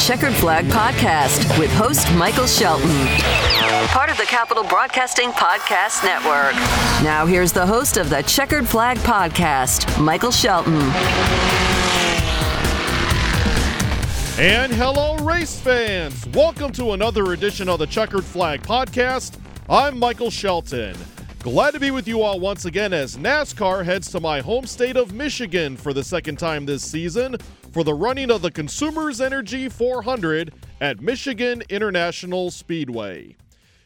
Checkered Flag Podcast with host Michael Shelton. Part of the Capital Broadcasting Podcast Network. Now, here's the host of the Checkered Flag Podcast, Michael Shelton. And hello, race fans! Welcome to another edition of the Checkered Flag Podcast. I'm Michael Shelton. Glad to be with you all once again as NASCAR heads to my home state of Michigan for the second time this season for the running of the Consumers Energy 400 at Michigan International Speedway.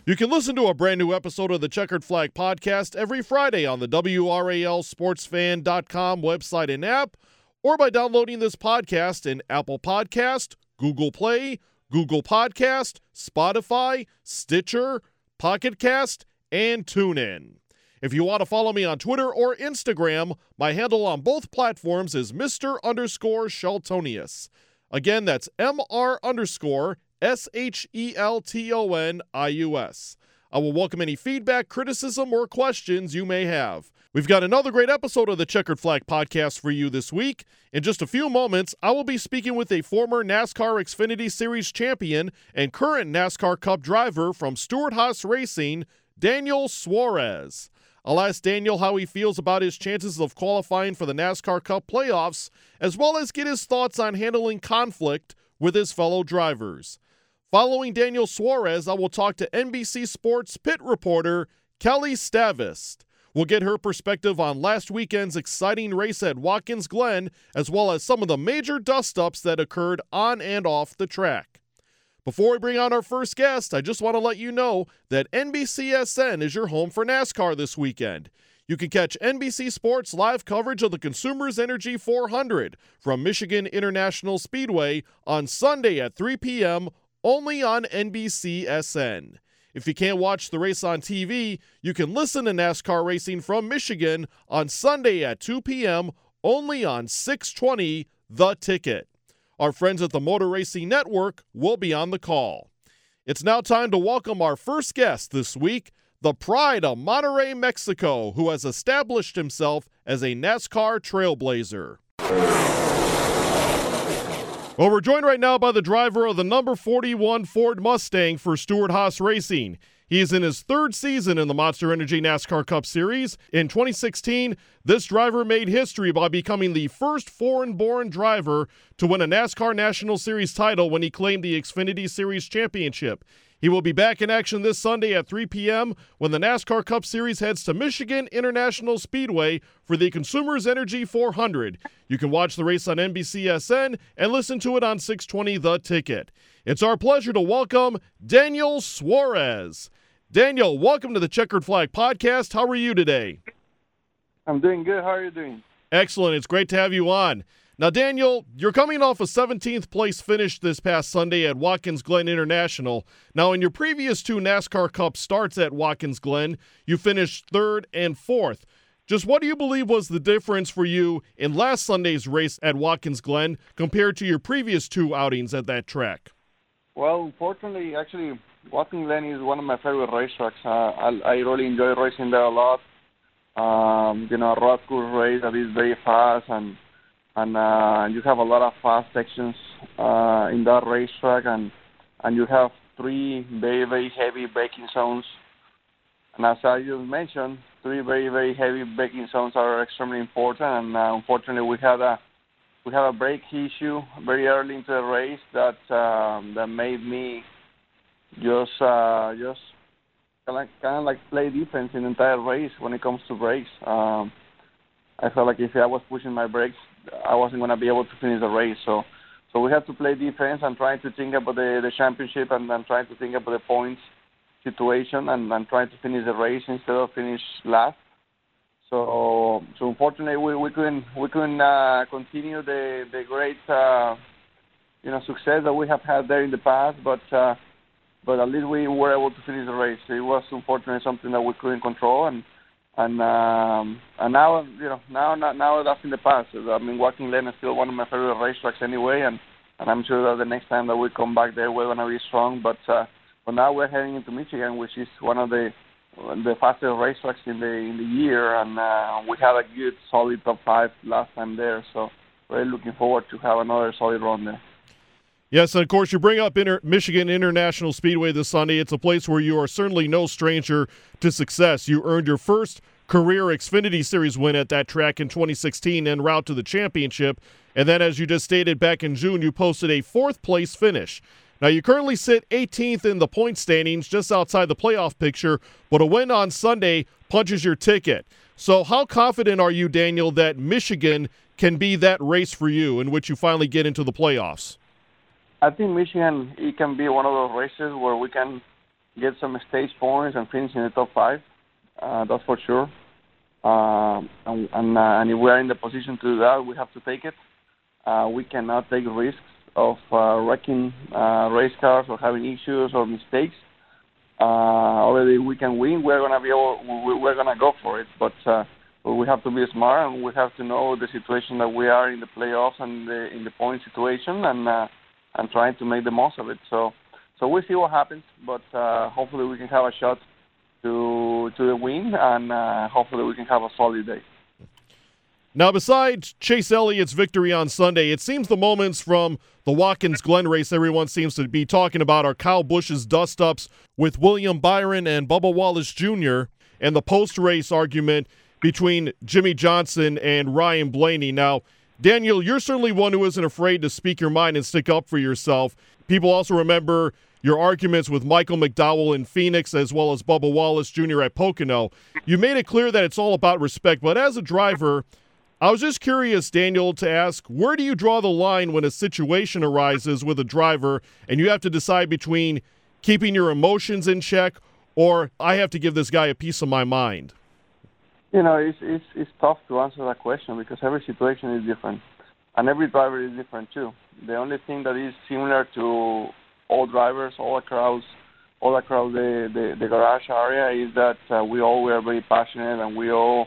You can listen to a brand new episode of the Checkered Flag podcast every Friday on the WRALSportsFan.com website and app, or by downloading this podcast in Apple Podcast, Google Play, Google Podcast, Spotify, Stitcher, Pocket Cast, and TuneIn. If you want to follow me on Twitter or Instagram, my handle on both platforms is Mr. underscore Sheltonius. Again, that's MR underscore S H E L T O N I U S. I will welcome any feedback, criticism, or questions you may have. We've got another great episode of the Checkered Flag podcast for you this week. In just a few moments, I will be speaking with a former NASCAR Xfinity Series champion and current NASCAR Cup driver from Stewart Haas Racing, Daniel Suarez. I'll ask Daniel how he feels about his chances of qualifying for the NASCAR Cup playoffs, as well as get his thoughts on handling conflict with his fellow drivers. Following Daniel Suarez, I will talk to NBC Sports pit reporter Kelli Stavast. We'll get her perspective on last weekend's exciting race at Watkins Glen, as well as some of the major dust ups that occurred on and off the track. Before we bring on our first guest, I just want to let you know that NBCSN is your home for NASCAR this weekend. You can catch NBC Sports live coverage of the Consumers Energy 400 from Michigan International Speedway on Sunday at 3 p.m. only on NBCSN. If you can't watch the race on TV, you can listen to NASCAR racing from Michigan on Sunday at 2 p.m. only on 620 The Ticket. Our friends at the Motor Racing Network will be on the call. It's now time to welcome our first guest this week, the pride of Monterrey, Mexico, who has established himself as a NASCAR trailblazer. Well, we're joined right now by the driver of the number 41 Ford Mustang for Stewart Haas Racing. He is in his third season in the Monster Energy NASCAR Cup Series. In 2016, this driver made history by becoming the first foreign born driver to win a NASCAR National Series title when he claimed the Xfinity Series championship. He will be back in action this Sunday at 3 p.m. when the NASCAR Cup Series heads to Michigan International Speedway for the Consumers Energy 400. You can watch the race on NBCSN and listen to it on 620 The Ticket. It's our pleasure to welcome Daniel Suarez. Daniel, welcome to the Checkered Flag Podcast. How are you today? I'm doing good. How are you doing? Excellent. It's great to have you on. Now, Daniel, you're coming off a 17th place finish this past Sunday at Watkins Glen International. Now, in your previous two NASCAR Cup starts at Watkins Glen, you finished third and fourth. Just what do you believe was the difference for you in last Sunday's race at Watkins Glen compared to your previous two outings at that track? Well, fortunately, actually, Watkins Glen is one of my favorite racetracks. Uh, I, I really enjoy racing there a lot. Um, you know, a road course race that is very fast, and and uh, you have a lot of fast sections uh, in that racetrack, and and you have three very very heavy braking zones. And as I just mentioned, three very very heavy braking zones are extremely important. And uh, unfortunately, we had a we had a brake issue very early into the race that um, that made me just uh, just kind of, kind of like play defense in the entire race when it comes to brakes. Um, I felt like if I was pushing my brakes, I wasn't going to be able to finish the race. So, so we had to play defense and trying to think about the the championship and, and trying to think about the points situation and, and trying to finish the race instead of finish last. So, so unfortunately, we, we couldn't we couldn't uh, continue the the great uh, you know success that we have had there in the past, but. Uh, but at least we were able to finish the race. It was unfortunately something that we couldn't control, and and um, and now you know now now, that's in the past. I mean, Watkins Glen is still one of my favorite racetracks anyway, and and I'm sure that the next time that we come back there, we're gonna be strong. But uh, but now we're heading into Michigan, which is one of the the fastest racetracks in the in the year, and uh, we had a good solid top five last time there. So we're looking forward to have another solid run there. Yes, and of course, you bring up Inter- Michigan International Speedway this Sunday. It's a place where you are certainly no stranger to success. You earned your first career Xfinity Series win at that track in 2016 en route to the championship. And then, as you just stated back in June, you posted a fourth place finish. Now, you currently sit 18th in the point standings, just outside the playoff picture, but a win on Sunday punches your ticket. So, how confident are you, Daniel, that Michigan can be that race for you in which you finally get into the playoffs? I think Michigan it can be one of those races where we can get some stage points and finish in the top five. Uh, that's for sure. Uh, and and, uh, and if we are in the position to do that, we have to take it. Uh, we cannot take risks of uh, wrecking uh, race cars or having issues or mistakes. Uh, already we can win. We're gonna be able, we're gonna go for it, but. Uh, we have to be smart and we have to know the situation that we are in the playoffs and the, in the point situation and uh, and trying to make the most of it. So so we'll see what happens, but uh, hopefully we can have a shot to to the win, and uh, hopefully we can have a solid day. Now, besides Chase Elliott's victory on Sunday, it seems the moments from the Watkins Glen race everyone seems to be talking about are Kyle Busch's dust ups with William Byron and Bubba Wallace Jr., and the post race argument between Jimmie Johnson and Ryan Blaney. Now, Daniel, you're certainly one who isn't afraid to speak your mind and stick up for yourself. People also remember your arguments with Michael McDowell in Phoenix as well as Bubba Wallace Jr. at Pocono. You made it clear that it's all about respect, but as a driver, I was just curious, Daniel, to ask where do you draw the line when a situation arises with a driver and you have to decide between keeping your emotions in check or I have to give this guy a piece of my mind? You know, it's it's it's tough to answer that question because every situation is different, and every driver is different too. The only thing that is similar to all drivers, all across all across the the, the garage area is that uh, we all were very passionate and we all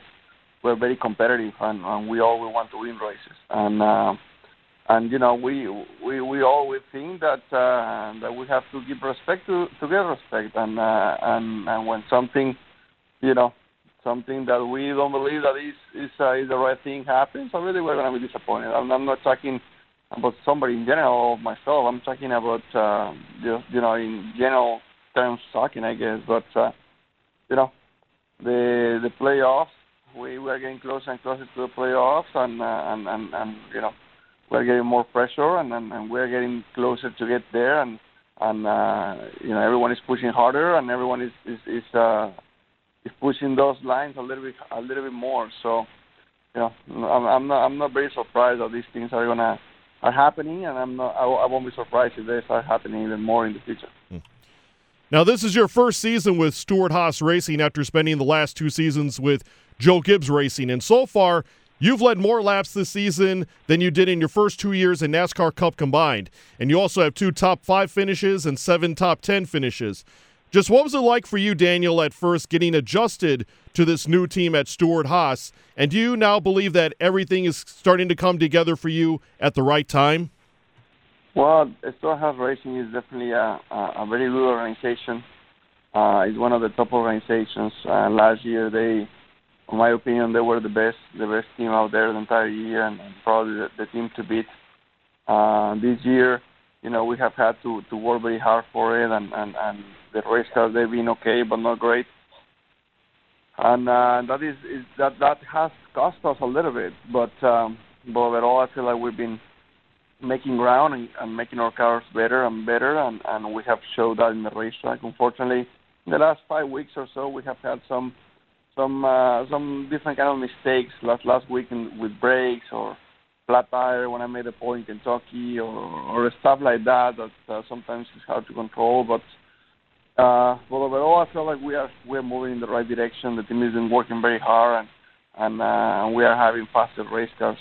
were very competitive and, and we all we want to win races. And uh, and you know we we we always think that uh, that we have to give respect to to get respect. And uh, and and when something you know something that we don't believe that is is, uh, is the right thing happens, I really we're to be disappointed. I'm, I'm not talking about somebody in general myself. I'm talking about uh, just you know in general terms talking, I guess. But uh, you know, the the playoffs, we we are getting closer and closer to the playoffs, and uh, and, and and you know we're getting more pressure, and and, and we're getting closer to get there, and and uh, you know everyone is pushing harder, and everyone is is is. Uh, is pushing those lines a little bit a little bit more. So, you know, I'm, I'm not I'm not very surprised that these things are gonna are happening, and I'm not I, I won't be surprised if they start happening even more in the future. Hmm. Now, this is your first season with Stewart-Haas Racing after spending the last two seasons with Joe Gibbs Racing, and so far. You've led more laps this season than you did in your first two years in NASCAR Cup combined. And you also have two top five finishes and seven top 10 finishes. Just what was it like for you, Daniel, at first getting adjusted to this new team at Stewart-Haas? And do you now believe that everything is starting to come together for you at the right time? Well, Stewart-Haas Racing is definitely a, a, very good organization. Uh, it's one of the top organizations. Uh, last year, they, in my opinion, they were the best, the best team out there the entire year, and, probably the, the, team to beat. Uh, this year, you know, we have had to, to work very hard for it, and, and, and the race cars they've been okay, but not great. And uh, that is, is that that has cost us a little bit, but um, but overall, I feel like we've been making ground and, and making our cars better and better, and, and we have showed that in the racetrack. Unfortunately, in the last five weeks or so, we have had some some uh, some different kind of mistakes. Last last week in, with brakes or flat tire when I made a pole in Kentucky or or stuff like that that uh, sometimes is hard to control. But uh, but overall, I feel like we are we are moving in the right direction. The team has been working very hard, and and, uh, we are having faster race cars,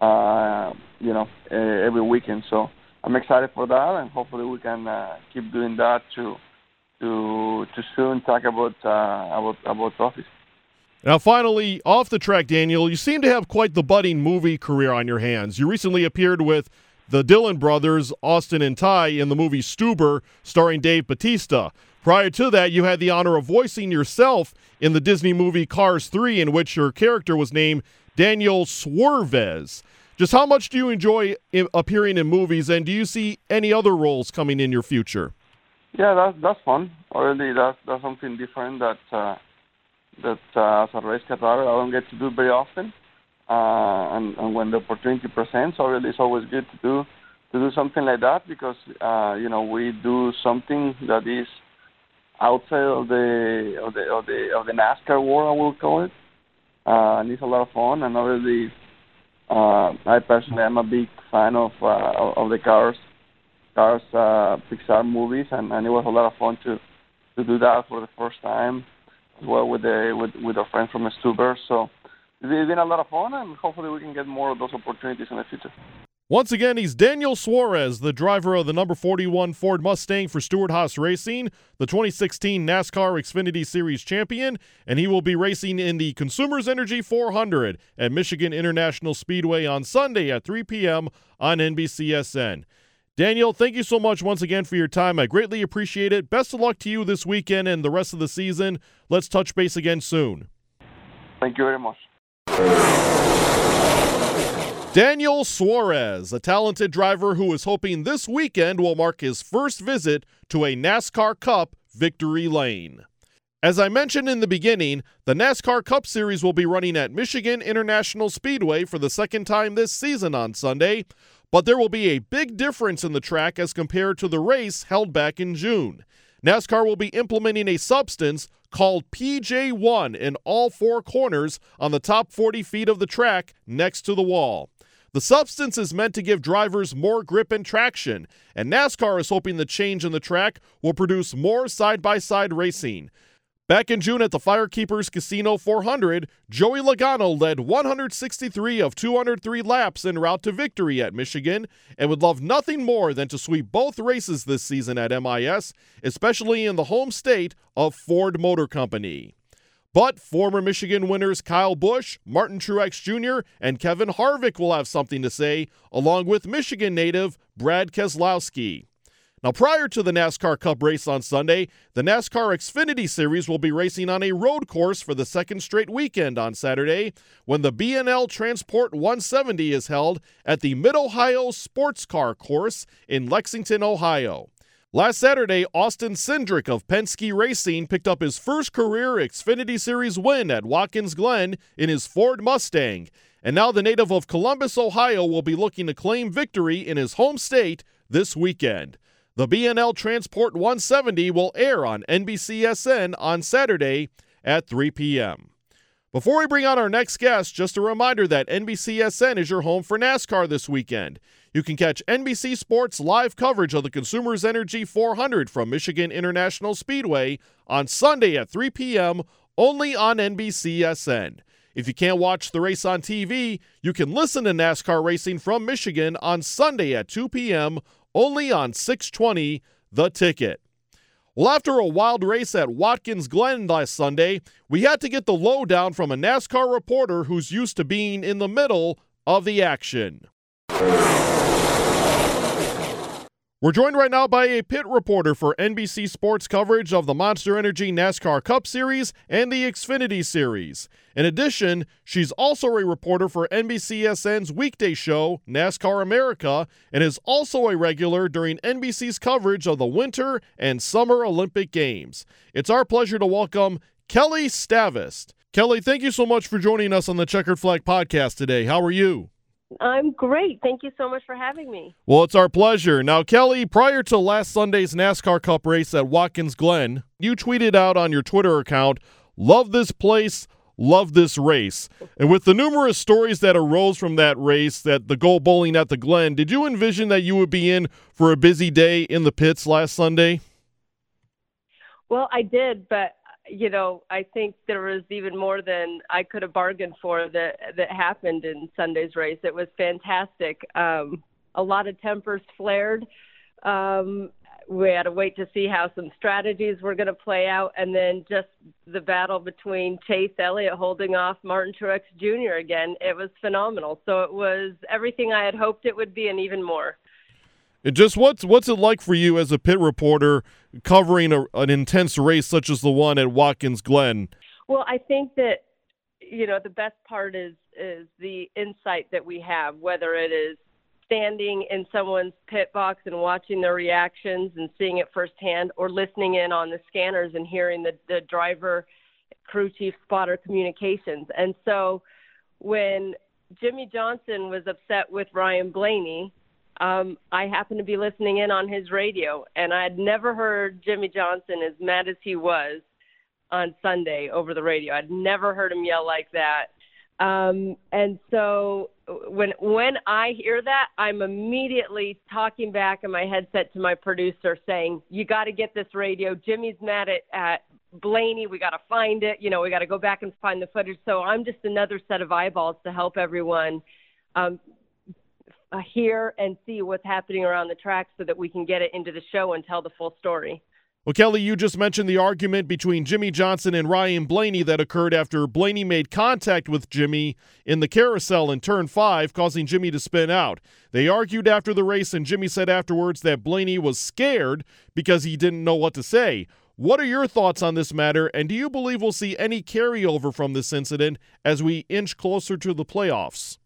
uh, you know, every weekend. So I'm excited for that, and hopefully we can uh, keep doing that to to to soon talk about uh, about about trophies. Now, finally, off the track, Daniel, you seem to have quite the budding movie career on your hands. You recently appeared with the Dillon brothers, Austin and Ty, in the movie Stuber, starring Dave Batista. Prior to that, you had the honor of voicing yourself in the Disney movie Cars 3, in which your character was named Daniel Swervez. Just how much do you enjoy appearing in movies, and do you see any other roles coming in your future? Yeah, that's that's fun. Already, that's that's something different that uh, that uh, as a race car driver I don't get to do very often. Uh, and, and when the opportunity presents, already it's always good to do to do something like that because uh, you know we do something that is outside of the of the of the of the NASCAR world, I will call it. Uh, and it's a lot of fun, and obviously, uh, I personally am a big fan of uh, of the cars, cars uh, Pixar movies, and, and it was a lot of fun to to do that for the first time, well with the with with our friends from Stuber. So it's been a lot of fun, and hopefully we can get more of those opportunities in the future. Once again, he's Daniel Suarez, the driver of the number 41 Ford Mustang for Stewart Haas Racing, the 2016 NASCAR Xfinity Series champion, and he will be racing in the Consumers Energy 400 at Michigan International Speedway on Sunday at 3 p.m. on NBCSN. Daniel, thank you so much once again for your time. I greatly appreciate it. Best of luck to you this weekend and the rest of the season. Let's touch base again soon. Thank you very much. Daniel Suarez, a talented driver who is hoping this weekend will mark his first visit to a NASCAR Cup victory lane. As I mentioned in the beginning, the NASCAR Cup Series will be running at Michigan International Speedway for the second time this season on Sunday, but there will be a big difference in the track as compared to the race held back in June. NASCAR will be implementing a substance called PJ1 in all four corners on the top 40 feet of the track next to the wall. The substance is meant to give drivers more grip and traction, and NASCAR is hoping the change in the track will produce more side by side racing. Back in June at the Firekeepers Casino 400, Joey Logano led 163 of 203 laps en route to victory at Michigan and would love nothing more than to sweep both races this season at MIS, especially in the home state of Ford Motor Company. But former Michigan winners Kyle Busch, Martin Truex Jr., and Kevin Harvick will have something to say, along with Michigan native Brad Keselowski. Now, prior to the NASCAR Cup race on Sunday, the NASCAR Xfinity Series will be racing on a road course for the second straight weekend on Saturday when the B&L Transport 170 is held at the Mid Ohio Sports Car Course in Lexington, Ohio. Last Saturday, Austin Cindric of Penske Racing picked up his first career Xfinity Series win at Watkins Glen in his Ford Mustang, and now the native of Columbus, Ohio will be looking to claim victory in his home state this weekend. The B&L Transport 170 will air on NBCSN on Saturday at 3 p.m. Before we bring on our next guest, just a reminder that NBCSN is your home for NASCAR this weekend. You can catch NBC Sports live coverage of the Consumers Energy 400 from Michigan International Speedway on Sunday at 3 p.m. only on NBCSN. If you can't watch the race on TV, you can listen to NASCAR racing from Michigan on Sunday at 2 p.m. only on 620 The Ticket. Well, after a wild race at Watkins Glen last Sunday, we had to get the lowdown from a NASCAR reporter who's used to being in the middle of the action. We're joined right now by a pit reporter for NBC Sports coverage of the Monster Energy NASCAR Cup Series and the Xfinity Series. In addition, she's also a reporter for NBCSN's weekday show, NASCAR America, and is also a regular during NBC's coverage of the Winter and Summer Olympic Games. It's our pleasure to welcome Kelli Stavast. Kelli, thank you so much for joining us on the Checkered Flag podcast today. How are you? I'm great. Thank you so much for having me. Well, it's our pleasure. Now, Kelli, prior to last Sunday's NASCAR Cup race at Watkins Glen, you tweeted out on your Twitter account, Love this place, love this race. And with the numerous stories that arose from that race, that the Go Bowling at the Glen, did you envision that you would be in for a busy day in the pits last Sunday? Well, I did, but you know, I think there was even more than I could have bargained for that that happened in Sunday's race. It was fantastic. Um, a lot of tempers flared. Um, we had to wait to see how some strategies were going to play out, and then just the battle between Chase Elliott holding off Martin Truex Jr. again. It was phenomenal. So it was everything I had hoped it would be, and even more. And just what's what's it like for you as a pit reporter covering a, an intense race such as the one at Watkins Glen? Well, I think that you know the best part is is the insight that we have, whether it is standing in someone's pit box and watching their reactions and seeing it firsthand, or listening in on the scanners and hearing the, the driver, crew chief, spotter communications. And so when Jimmie Johnson was upset with Ryan Blaney, um, I happened to be listening in on his radio, and I had never heard Jimmie Johnson as mad as he was on Sunday over the radio. I'd never heard him yell like that. Um, and so when when I hear that, I'm immediately talking back in my headset to my producer saying, "You got to get this radio. Jimmie's mad at, at Blaney. We got to find it. You know, we got to go back and find the footage." So I'm just another set of eyeballs to help everyone um, Uh, hear and see what's happening around the track, so that we can get it into the show and tell the full story. Well, Kelli, you just mentioned the argument between Jimmie Johnson and Ryan Blaney that occurred after Blaney made contact with Jimmie in the carousel in turn five, causing Jimmie to spin out. They argued after the race, and Jimmie said afterwards that Blaney was scared because he didn't know what to say. What are your thoughts on this matter, and do you believe we'll see any carryover from this incident as we inch closer to the playoffs?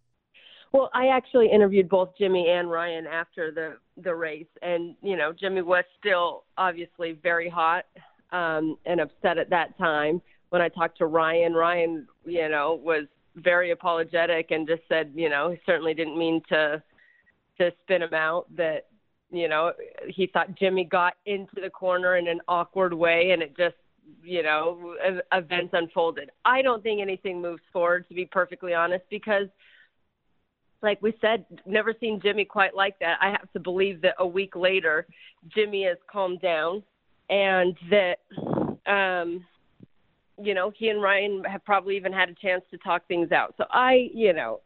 Well, I actually interviewed both Jimmie and Ryan after the the race, and you know, Jimmie was still obviously very hot um, and upset at that time. When I talked to Ryan, Ryan, you know, was very apologetic and just said, you know, he certainly didn't mean to to spin him out. That you know, he thought Jimmie got into the corner in an awkward way, and it just you know events unfolded. I don't think anything moves forward, to be perfectly honest, because like we said, never seen Jimmie quite like that. I have to believe that a week later, Jimmie has calmed down, and that, um, you know, he and Ryan have probably even had a chance to talk things out. So I, you know,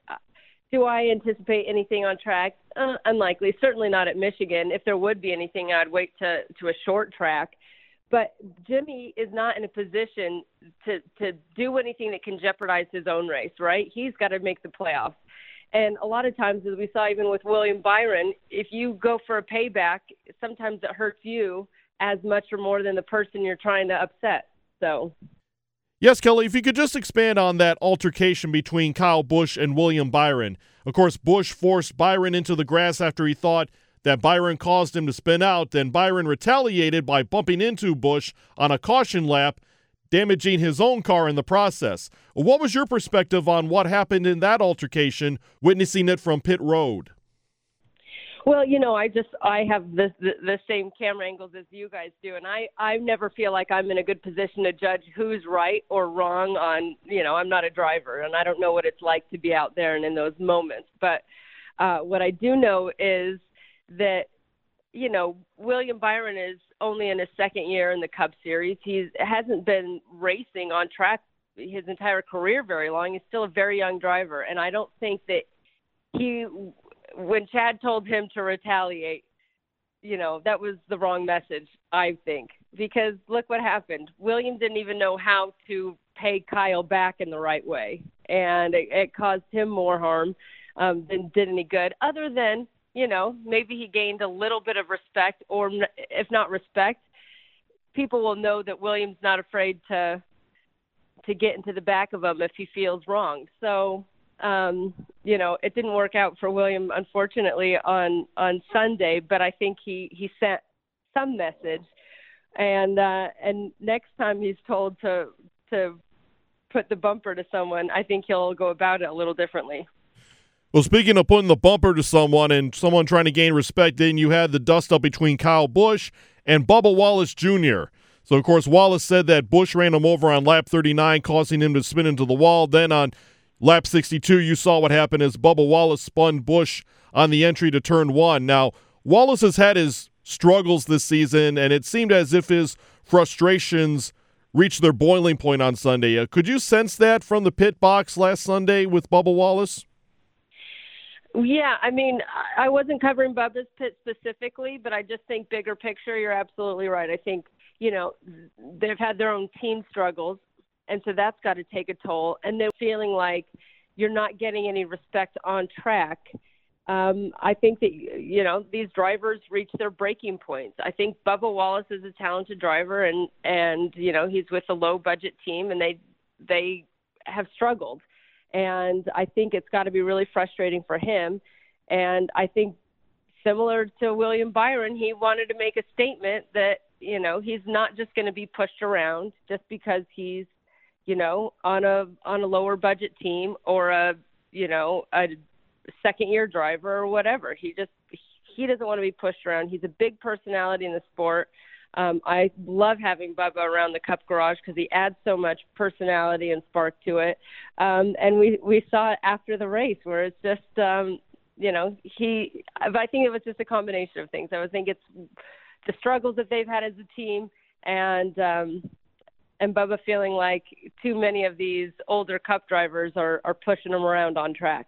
do I anticipate anything on track? Uh, unlikely. Certainly not at Michigan. If there would be anything, I'd wait to to a short track. But Jimmie is not in a position to to do anything that can jeopardize his own race. Right? He's got to make the playoffs. And a lot of times, as we saw even with William Byron, if you go for a payback, sometimes it hurts you as much or more than the person you're trying to upset. So. Yes, Kelli, if you could just expand on that altercation between Kyle Busch and William Byron. Of course, Busch forced Byron into the grass after he thought that Byron caused him to spin out. Then Byron retaliated by bumping into Busch on a caution lap damaging his own car in the process. What was your perspective on what happened in that altercation, witnessing it from pit road? Well, you know, I just I have the, the the same camera angles as you guys do, and I I never feel like I'm in a good position to judge who's right or wrong on you know I'm not a driver and I don't know what it's like to be out there and in those moments. But uh, what I do know is that you know, William Byron is only in his second year in the Cup Series. He hasn't been racing on track his entire career very long. He's still a very young driver, and I don't think that he, when Chad told him to retaliate, you know, that was the wrong message. I think because look what happened. William didn't even know how to pay Kyle back in the right way, and it, it caused him more harm um, than did any good. Other than you know, maybe he gained a little bit of respect, or if not respect, people will know that Williams not afraid to to get into the back of him if he feels wrong. So, um, you know, it didn't work out for William, unfortunately, on on Sunday. But I think he he sent some message, and uh, and next time he's told to to put the bumper to someone, I think he'll go about it a little differently. Well, speaking of putting the bumper to someone and someone trying to gain respect, then you had the dust up between Kyle Busch and Bubba Wallace Jr. So, of course, Wallace said that Busch ran him over on lap 39, causing him to spin into the wall. Then on lap 62, you saw what happened as Bubba Wallace spun Busch on the entry to turn one. Now, Wallace has had his struggles this season, and it seemed as if his frustrations reached their boiling point on Sunday. Uh, could you sense that from the pit box last Sunday with Bubba Wallace? Yeah, I mean, I wasn't covering Bubba's pit specifically, but I just think bigger picture, you're absolutely right. I think, you know, they've had their own team struggles, and so that's got to take a toll. And then feeling like you're not getting any respect on track. Um, I think that you know these drivers reach their breaking points. I think Bubba Wallace is a talented driver, and and you know he's with a low budget team, and they they have struggled And I think it's got to be really frustrating for him. And I think similar to William Byron, he wanted to make a statement that, you know, he's not just going to be pushed around just because he's, you know, on a on a lower budget team or a, you know, a second year driver or whatever. He just he doesn't want to be pushed around. He's a big personality in the sport. Um, I love having Bubba around the Cup Garage because he adds so much personality and spark to it. Um, and we we saw it after the race where it's just um, you know he. I think it was just a combination of things. I would think it's the struggles that they've had as a team and um, and Bubba feeling like too many of these older Cup drivers are are pushing him around on track.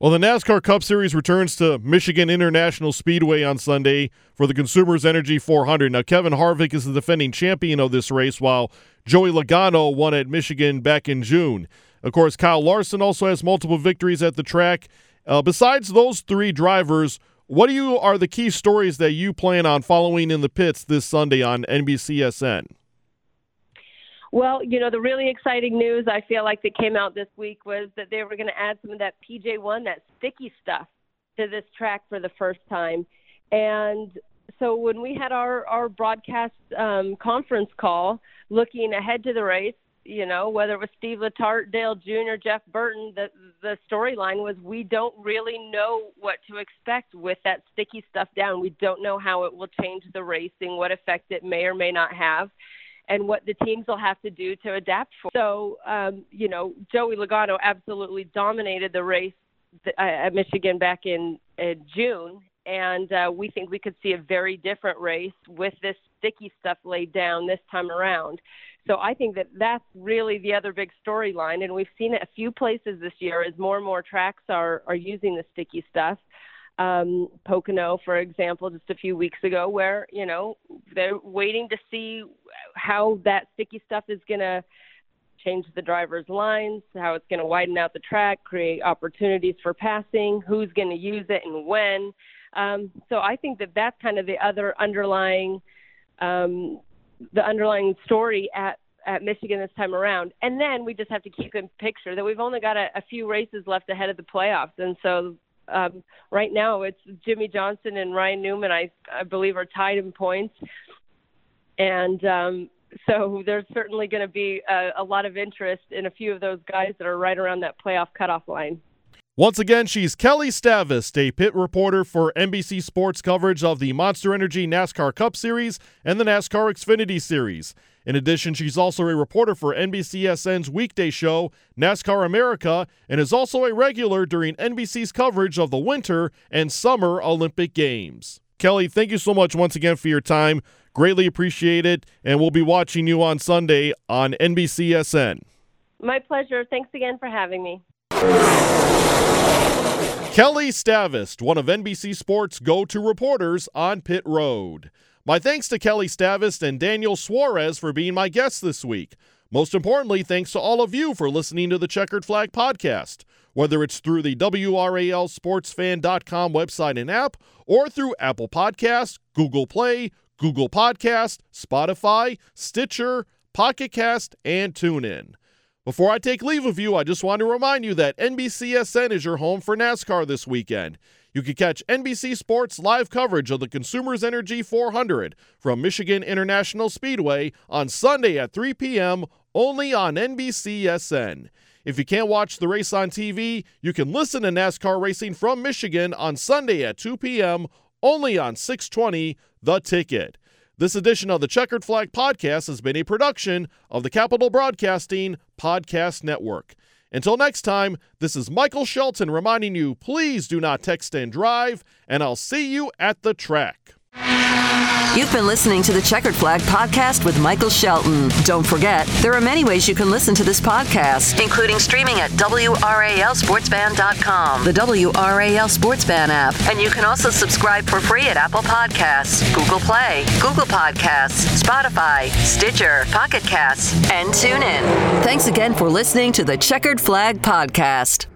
Well, the NASCAR Cup Series returns to Michigan International Speedway on Sunday for the Consumers Energy 400. Now, Kevin Harvick is the defending champion of this race, while Joey Logano won at Michigan back in June. Of course, Kyle Larson also has multiple victories at the track. Uh, besides those three drivers, what do you are the key stories that you plan on following in the pits this Sunday on NBCSN? Well, you know, the really exciting news I feel like that came out this week was that they were going to add some of that PJ1, that sticky stuff, to this track for the first time. And so when we had our, our broadcast um, conference call looking ahead to the race, you know, whether it was Steve Letarte, Dale Jr., Jeff Burton, the the storyline was we don't really know what to expect with that sticky stuff down. We don't know how it will change the racing, what effect it may or may not have and what the teams will have to do to adapt for. So, um, you know, Joey Logano absolutely dominated the race uh, at Michigan back in, June, and uh, we think we could see a very different race with this sticky stuff laid down this time around. So I think that that's really the other big storyline, and we've seen it a few places this year as more and more tracks are are using the sticky stuff um, Pocono, for example, just a few weeks ago, where you know they're waiting to see how that sticky stuff is going to change the driver's lines, how it's going to widen out the track, create opportunities for passing, who's going to use it and when. Um, so I think that that's kind of the other underlying um, the underlying story at at Michigan this time around. And then we just have to keep in picture that we've only got a, a few races left ahead of the playoffs, and so um, right now it's Jimmie Johnson and Ryan Newman. I I believe are tied in points, and um, so there's certainly going to be a, a lot of interest in a few of those guys that are right around that playoff cutoff line. Once again, she's Kelli Stavast, a pit reporter for NBC Sports coverage of the Monster Energy NASCAR Cup Series and the NASCAR Xfinity Series. In addition, she's also a reporter for NBCSN's weekday show, NASCAR America, and is also a regular during NBC's coverage of the Winter and Summer Olympic Games. Kelli, thank you so much once again for your time. Greatly appreciate it, and we'll be watching you on Sunday on NBCSN. My pleasure. Thanks again for having me. Kelli Stavast, one of NBC Sports' go to reporters on Pit Road. My thanks to Kelli Stavast and Daniel Suarez for being my guests this week. Most importantly, thanks to all of you for listening to the Checkered Flag podcast, whether it's through the WRALSportsFan.com website and app or through Apple Podcast, Google Play, Google Podcast, Spotify, Stitcher, Pocket Cast, and TuneIn. Before I take leave of you, I just want to remind you that NBCSN is your home for NASCAR this weekend. You can catch NBC Sports live coverage of the Consumers Energy 400 from Michigan International Speedway on Sunday at 3 p.m. only on NBCSN. If you can't watch the race on TV, you can listen to NASCAR racing from Michigan on Sunday at 2 p.m. only on 620 The Ticket. This edition of the Checkered Flag Podcast has been a production of the Capital Broadcasting Podcast Network. Until next time, this is Michael Shelton reminding you please do not text and drive, and I'll see you at the track. You've been listening to the Checkered Flag podcast with Michael Shelton. Don't forget, there are many ways you can listen to this podcast, including streaming at WRALSportsFan.com, the WRAL Sportsfan app, and you can also subscribe for free at Apple Podcasts, Google Play, Google Podcasts, Spotify, Stitcher, Pocket Casts, and TuneIn. Thanks again for listening to the Checkered Flag podcast.